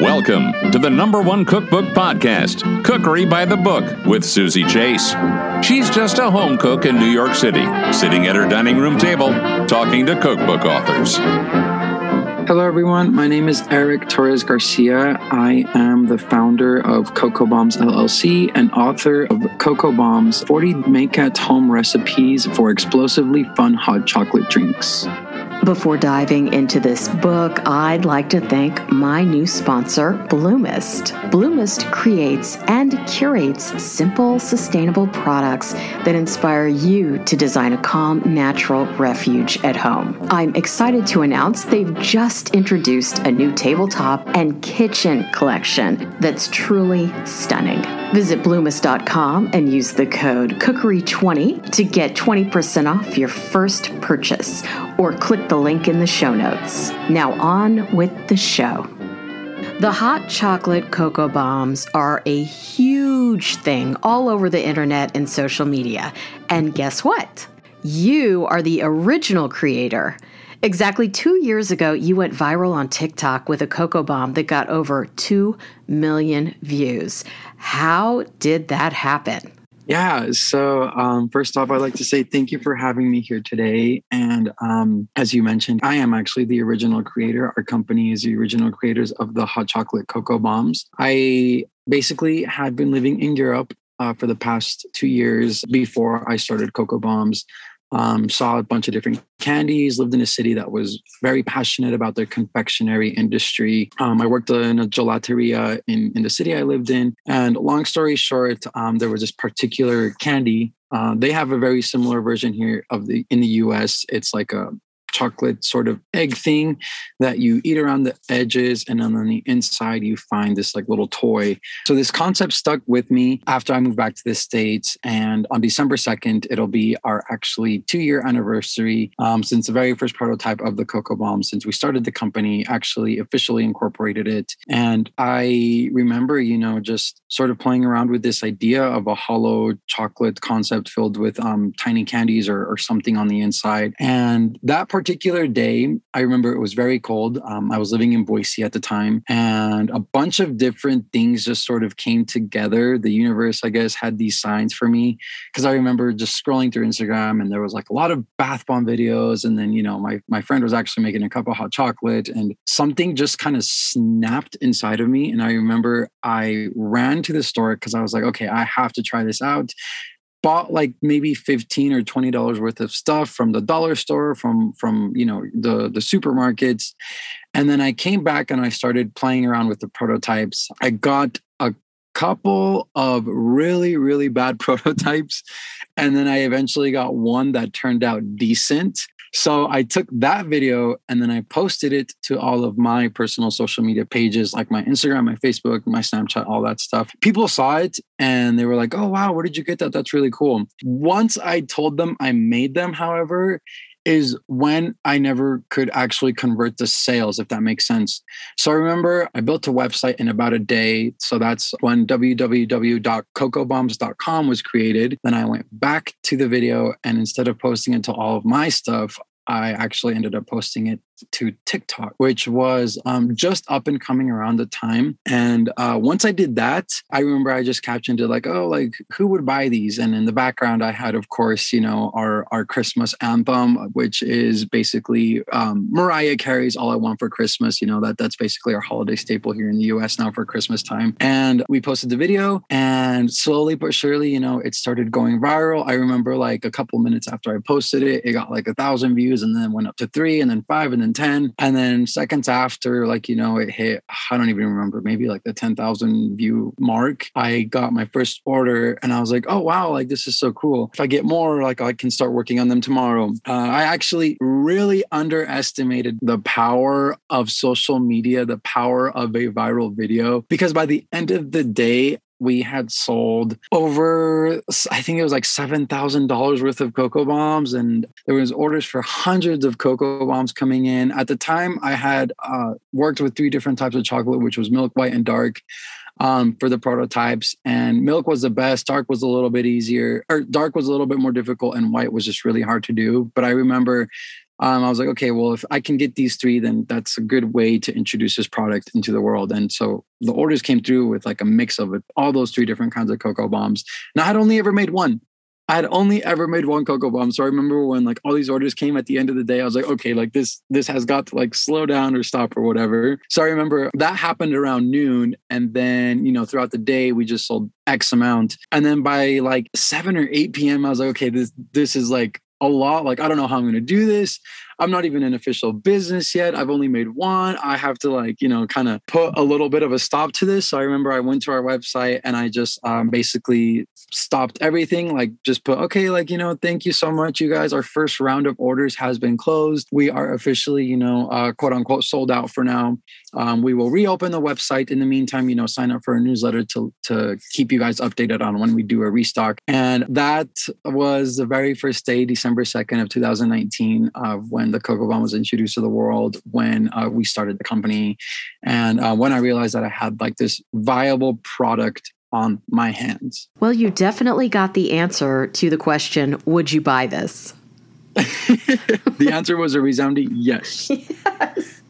Welcome to the number one cookbook podcast, Cookery by the Book, with Susie Chase. She's just a home cook in New York City, sitting at her dining room table, talking to cookbook authors. Hello, everyone. My name is Eric Torres Garcia. I am the founder of Cocoa Bombs LLC and author of Cocoa Bombs 40 Make at Home Recipes for Explosively Fun Hot Chocolate Drinks. Before diving into this book, I'd like to thank my new sponsor, Bloomist. Bloomist creates and curates simple, sustainable products that inspire you to design a calm, natural refuge at home. I'm excited to announce they've just introduced a new tabletop and kitchen collection that's truly stunning. Visit Bloomist.com and use the code Cookery20 to get 20% off your first purchase, or click the link in the show notes. Now, on with the show. The hot chocolate cocoa bombs are a huge thing all over the internet and social media. And guess what? You are the original creator. Exactly two years ago, you went viral on TikTok with a cocoa bomb that got over 2 million views. How did that happen? Yeah. So, um, first off, I'd like to say thank you for having me here today. And um, as you mentioned, I am actually the original creator. Our company is the original creators of the hot chocolate cocoa bombs. I basically had been living in Europe uh, for the past two years before I started Cocoa Bombs um, saw a bunch of different candies, lived in a city that was very passionate about their confectionery industry. Um, I worked in a gelateria in, in the city I lived in. And long story short, um, there was this particular candy. Uh, they have a very similar version here of the in the US. It's like a chocolate sort of egg thing that you eat around the edges and then on the inside you find this like little toy. So this concept stuck with me after i moved back to the states and on december 2nd it'll be our actually two year anniversary um, since the very first prototype of the cocoa bomb since we started the company actually officially incorporated it. And i remember you know just sort of playing around with this idea of a hollow chocolate concept filled with um, tiny candies or, or something on the inside. And that particular day, I remember it was very cold. Um, I was living in Boise at the time, and a bunch of different things just sort of came together. The universe, I guess, had these signs for me because I remember just scrolling through Instagram, and there was like a lot of bath bomb videos, and then you know my my friend was actually making a cup of hot chocolate, and something just kind of snapped inside of me. And I remember I ran to the store because I was like, okay, I have to try this out bought like maybe 15 or 20 dollars worth of stuff from the dollar store from from you know the the supermarkets. And then i came back and i started playing around with the prototypes. I got a couple of really really bad prototypes and then i eventually got one that turned out decent so I took that video and then I posted it to all of my personal social media pages, like my Instagram, my Facebook, my Snapchat, all that stuff. People saw it and they were like, oh, wow, where did you get that? That's really cool. Once I told them I made them, however, is when I never could actually convert the sales, if that makes sense. So I remember I built a website in about a day. So that's when www.cocoabombs.com was created. Then I went back to the video and instead of posting it to all of my stuff, I actually ended up posting it to TikTok, which was um, just up and coming around the time. And uh, once I did that, I remember I just captioned it like, "Oh, like who would buy these?" And in the background, I had, of course, you know, our our Christmas anthem, which is basically um, Mariah Carey's "All I Want for Christmas." You know that that's basically our holiday staple here in the U.S. now for Christmas time. And we posted the video, and slowly but surely, you know, it started going viral. I remember like a couple minutes after I posted it, it got like a thousand views, and then went up to three, and then five, and then 10 and then seconds after like you know it hit i don't even remember maybe like the 10,000 view mark i got my first order and i was like oh wow like this is so cool. If i get more like i can start working on them tomorrow. Uh, i actually really underestimated the power of social media the power of a viral video because by the end of the day we had sold over i think it was like $7000 worth of cocoa bombs and there was orders for hundreds of cocoa bombs coming in. At the time i had uh, worked with three different types of chocolate which was milk white and dark um, for the prototypes and milk was the best dark was a little bit easier or dark was a little bit more difficult and white was just really hard to do but i remember um, I was like, okay, well, if I can get these three, then that's a good way to introduce this product into the world. And so the orders came through with like a mix of it, all those three different kinds of cocoa bombs. And I had only ever made one. I had only ever made one cocoa bomb. So I remember when like all these orders came at the end of the day, I was like, okay, like this, this has got to like slow down or stop or whatever. So I remember that happened around noon. And then, you know, throughout the day, we just sold X amount. And then by like 7 or 8 p.m., I was like, okay, this, this is like a lot. Like, I don't know how I'm going to do this. I'm not even an official business yet. I've only made one. I have to like, you know, kind of put a little bit of a stop to this. So I remember I went to our website and I just um, basically stopped everything. Like just put, okay, like, you know, thank you so much, you guys. Our first round of orders has been closed. We are officially, you know, uh, quote unquote sold out for now. Um, we will reopen the website. In the meantime, you know, sign up for a newsletter to, to keep you guys updated on when we do a restock. And that was the very first day, December 2nd of 2019, uh, when the Cocoa Bomb was introduced to the world when uh, we started the company. And uh, when I realized that I had like this viable product on my hands. Well, you definitely got the answer to the question Would you buy this? the answer was a resounding yes. yes.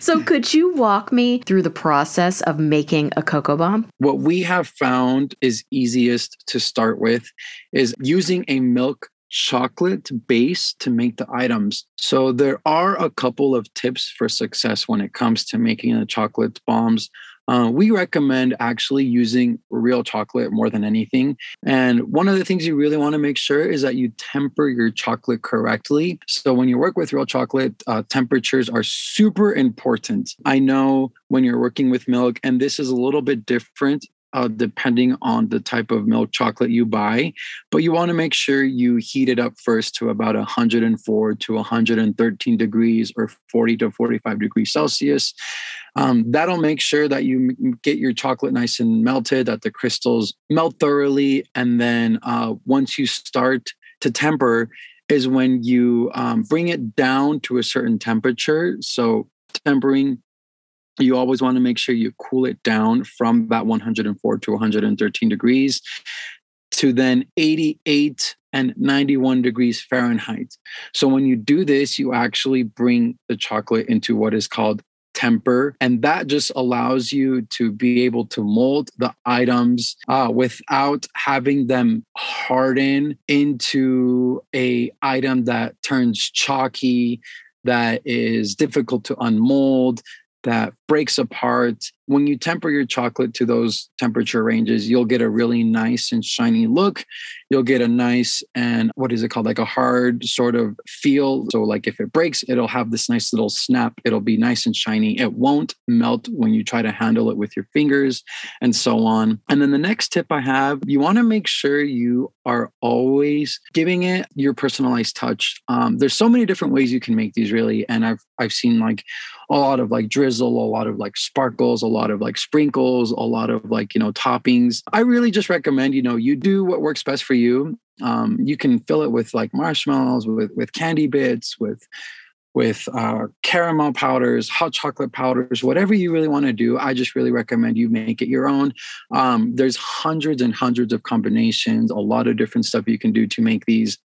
So, could you walk me through the process of making a cocoa bomb? What we have found is easiest to start with is using a milk chocolate base to make the items. So there are a couple of tips for success when it comes to making the chocolate bombs. Uh, we recommend actually using real chocolate more than anything. And one of the things you really want to make sure is that you temper your chocolate correctly. So when you work with real chocolate, uh, temperatures are super important. I know when you're working with milk, and this is a little bit different uh, depending on the type of milk chocolate you buy. But you want to make sure you heat it up first to about 104 to 113 degrees or 40 to 45 degrees Celsius. Um, that'll make sure that you get your chocolate nice and melted, that the crystals melt thoroughly. And then uh, once you start to temper, is when you um, bring it down to a certain temperature. So tempering you always want to make sure you cool it down from about 104 to 113 degrees to then 88 and 91 degrees Fahrenheit. So when you do this, you actually bring the chocolate into what is called temper and that just allows you to be able to mold the items uh, without having them harden into a item that turns chalky that is difficult to unmold that breaks apart. When you temper your chocolate to those temperature ranges, you'll get a really nice and shiny look. You'll get a nice and what is it called? Like a hard sort of feel. So, like if it breaks, it'll have this nice little snap. It'll be nice and shiny. It won't melt when you try to handle it with your fingers and so on. And then the next tip I have you want to make sure you are always giving it your personalized touch. Um, there's so many different ways you can make these really. And I've, I've seen like a lot of like drizzle, a lot of like sparkles, a lot of like sprinkles, a lot of like, you know, toppings. I really just recommend, you know, you do what works best for you. Um, you can fill it with like marshmallows, with with candy bits, with with uh, caramel powders, hot chocolate powders, whatever you really want to do. I just really recommend you make it your own. Um, there's hundreds and hundreds of combinations, a lot of different stuff you can do to make these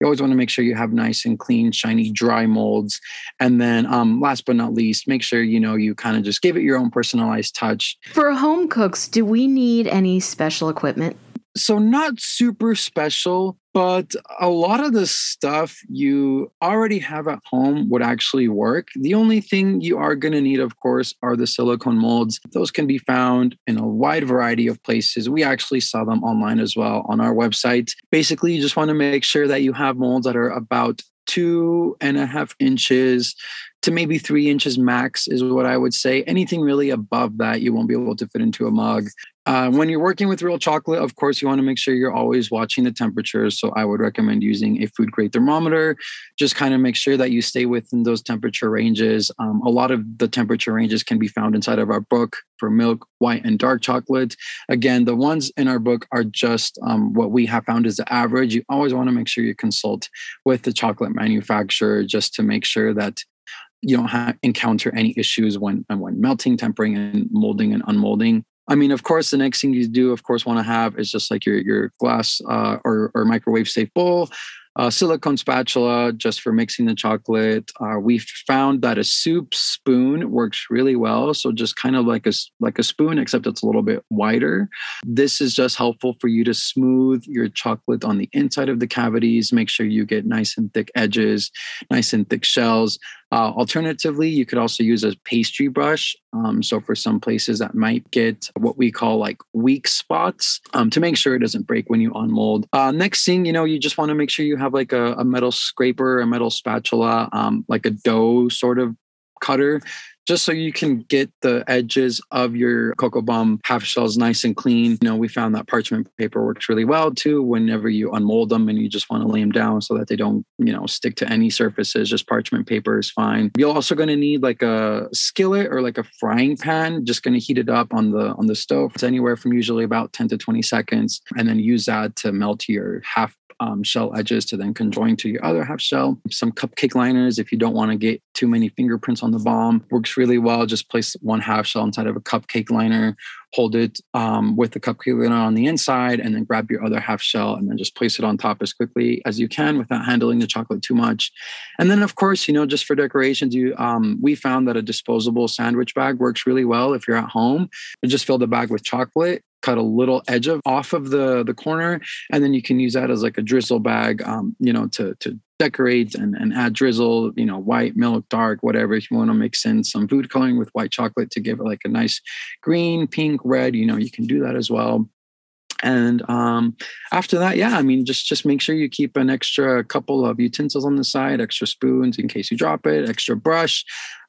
you always want to make sure you have nice and clean, shiny, dry molds. And then um, last but not least, make sure you know you kind of just give it your own personalized touch. For home cooks, do we need any special equipment? So not super special, but a lot of the stuff you already have at home would actually work. The only thing you are going to need, of course, are the silicone molds. Those can be found in a wide variety of places. We actually sell them online as well on our website. Basically, you just want to make sure that you have molds that are about two and a half inches to maybe three inches max is what I would say. Anything really above that, you won't be able to fit into a mug. Uh, when you're working with real chocolate, of course, you want to make sure you're always watching the temperatures. So I would recommend using a food grade thermometer. Just kind of make sure that you stay within those temperature ranges. Um, a lot of the temperature ranges can be found inside of our book for milk, white, and dark chocolate. Again, the ones in our book are just um, what we have found is the average. You always want to make sure you consult with the chocolate manufacturer just to make sure that you don't have, encounter any issues when when melting, tempering, and molding and unmolding. I mean, of course, the next thing you do, of course, want to have is just like your your glass uh, or or microwave safe bowl. a silicone spatula just for mixing the chocolate. Uh, we found that a soup spoon works really well. So just kind of like a like a spoon, except it's a little bit wider. This is just helpful for you to smooth your chocolate on the inside of the cavities. Make sure you get nice and thick edges, nice and thick shells. Uh, alternatively, you could also use a pastry brush. Um, so for some places that might get what we call like weak spots um, to make sure it doesn't break when you unmold. Uh, next thing, you know, you just want to make sure you have like a, a metal scraper, a metal spatula, um, like a dough sort of cutter just so you can get the edges of your cocoa bomb half shells nice and clean. You know, we found that parchment paper works really well too whenever you unmold them and you just want to lay them down so that they don't, you know, stick to any surfaces. Just parchment paper is fine. You're also going to need like a skillet or like a frying pan, just going to heat it up on the on the stove. It's anywhere from usually about 10 to 20 seconds and then use that to melt your half um, shell edges to then conjoin to your other half shell. Some cupcake liners, if you don't want to get too many fingerprints on the bomb, works really well. Just place one half shell inside of a cupcake liner, hold it um, with the cupcake liner on the inside, and then grab your other half shell and then just place it on top as quickly as you can without handling the chocolate too much. And then, of course, you know, just for decorations, you um, we found that a disposable sandwich bag works really well if you're at home. And just fill the bag with chocolate cut a little edge of off of the the corner and then you can use that as like a drizzle bag um, you know to to decorate and, and add drizzle you know white milk dark whatever. If you want to mix in some food coloring with white chocolate to give it like a nice green pink red you know you can do that as well and um, after that yeah i mean just just make sure you keep an extra couple of utensils on the side extra spoons in case you drop it extra brush.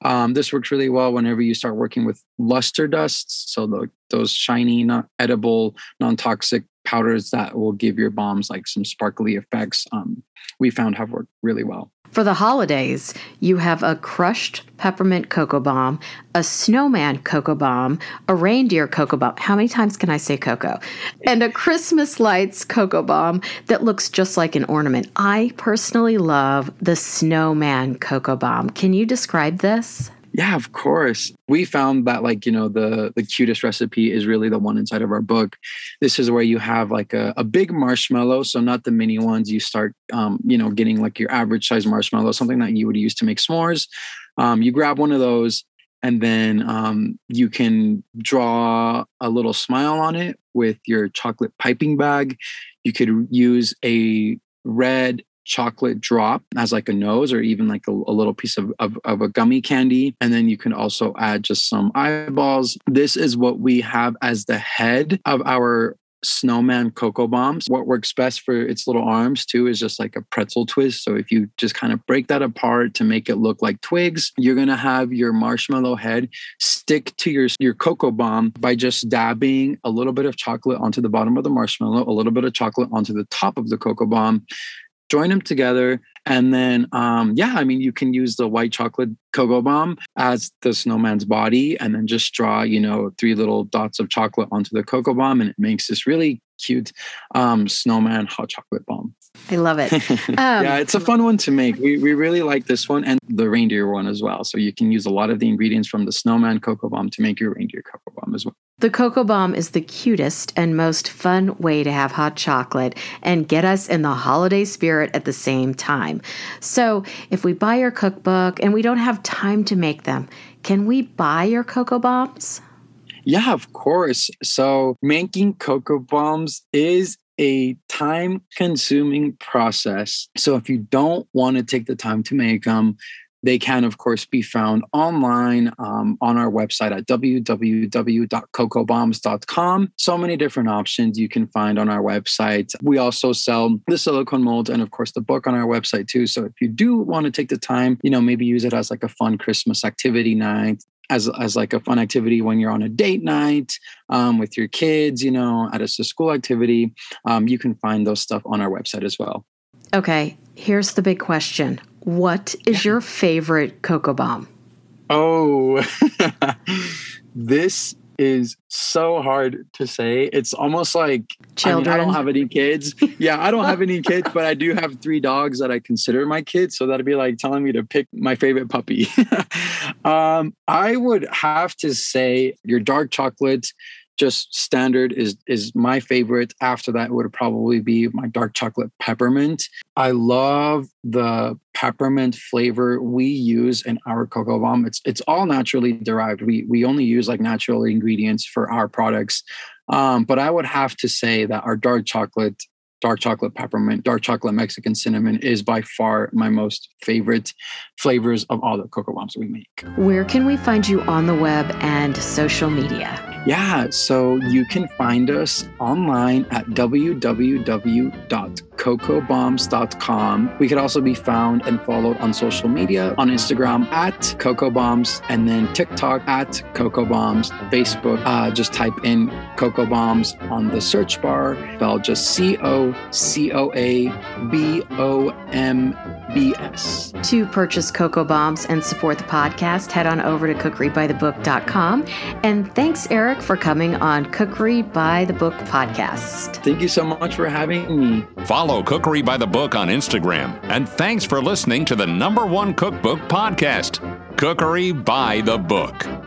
Um, this works really well whenever you start working with luster dusts so the, those shiny not edible non-toxic powders that will give your bombs like some sparkly effects. Um, we found have worked really well for the holidays, you have a crushed peppermint cocoa bomb, a snowman cocoa bomb, a reindeer cocoa bomb. How many times can I say cocoa? And a Christmas lights cocoa bomb that looks just like an ornament. I personally love the snowman cocoa bomb. Can you describe this? Yeah, of course. We found that like, you know, the the cutest recipe is really the one inside of our book. This is where you have like a, a big marshmallow, so not the mini ones. You start um, you know, getting like your average size marshmallow, something that you would use to make s'mores. Um, you grab one of those and then um, you can draw a little smile on it with your chocolate piping bag. You could use a red chocolate drop as like a nose or even like a, a little piece of, of, of, a gummy candy. And then you can also add just some eyeballs. This is what we have as the head of our snowman cocoa bombs. What works best for its little arms too is just like a pretzel twist. So if you just kind of break that apart to make it look like twigs, you're going to have your marshmallow head stick to your your cocoa bomb by just dabbing a little bit of chocolate onto the bottom of the marshmallow, a little bit of chocolate onto the top of the cocoa bomb join them together and then um, yeah i mean you can use the white chocolate cocoa bomb as the snowman's body and then just draw you know three little dots of chocolate onto the cocoa bomb and it makes this really cute um, snowman hot chocolate bomb I love it. Um, yeah, it's a fun one to make. We, we really like this one and the reindeer one as well. So you can use a lot of the ingredients from the snowman cocoa bomb to make your reindeer cocoa bomb as well. The cocoa bomb is the cutest and most fun way to have hot chocolate and get us in the holiday spirit at the same time. So if we buy your cookbook and we don't have time to make them, can we buy your cocoa bombs? Yeah, of course. So making cocoa bombs is a time consuming process. So if you don't want to take the time to make them, they can, of course, be found online um, on our website at www.cocoabombs.com. So many different options you can find on our website. We also sell the silicone molds and, of course, the book on our website too. So if you do want to take the time, you know, maybe use it as like a fun Christmas activity night, as as like a fun activity when you're on a date night um, with your kids, you know, at a school activity. Um, you can find those stuff on our website as well. Okay, here's the big question: What is your favorite cocoa bomb? Oh, this is so hard to say. It's almost like children. I, mean, I, don't have any kids. Yeah, I don't have any kids, but I do have three dogs that I consider my kids. So that'd be like telling me to pick my favorite puppy. um, I would have to say your dark chocolate just standard is is my favorite. After that would probably be my dark chocolate peppermint. I love the peppermint flavor we use in our cocoa bomb. It's it's all naturally derived. We we only use like natural ingredients for our products. Um, but I would have to say that our dark chocolate dark chocolate peppermint, dark chocolate Mexican cinnamon is by far my most favorite flavors of all the cocoa bombs we make. Where can we find you on the web and social media? Yeah, so you can find us online at www.cocoabombs.com. We could also be found and followed on social media on Instagram at Cocoa Bombs and then TikTok at Cocoa Bombs, Facebook. Uh, just type in Cocoa Bombs on the search bar. Spell just C O C O A B O M B S. To purchase Cocoa Bombs and support the podcast, head on over to cookerybythebook.com. And thanks, Eric, for coming on Cookery by the Book podcast. Thank you so much for having me. Follow Cookery by the Book on Instagram. And thanks for listening to the number one cookbook podcast, Cookery by the Book.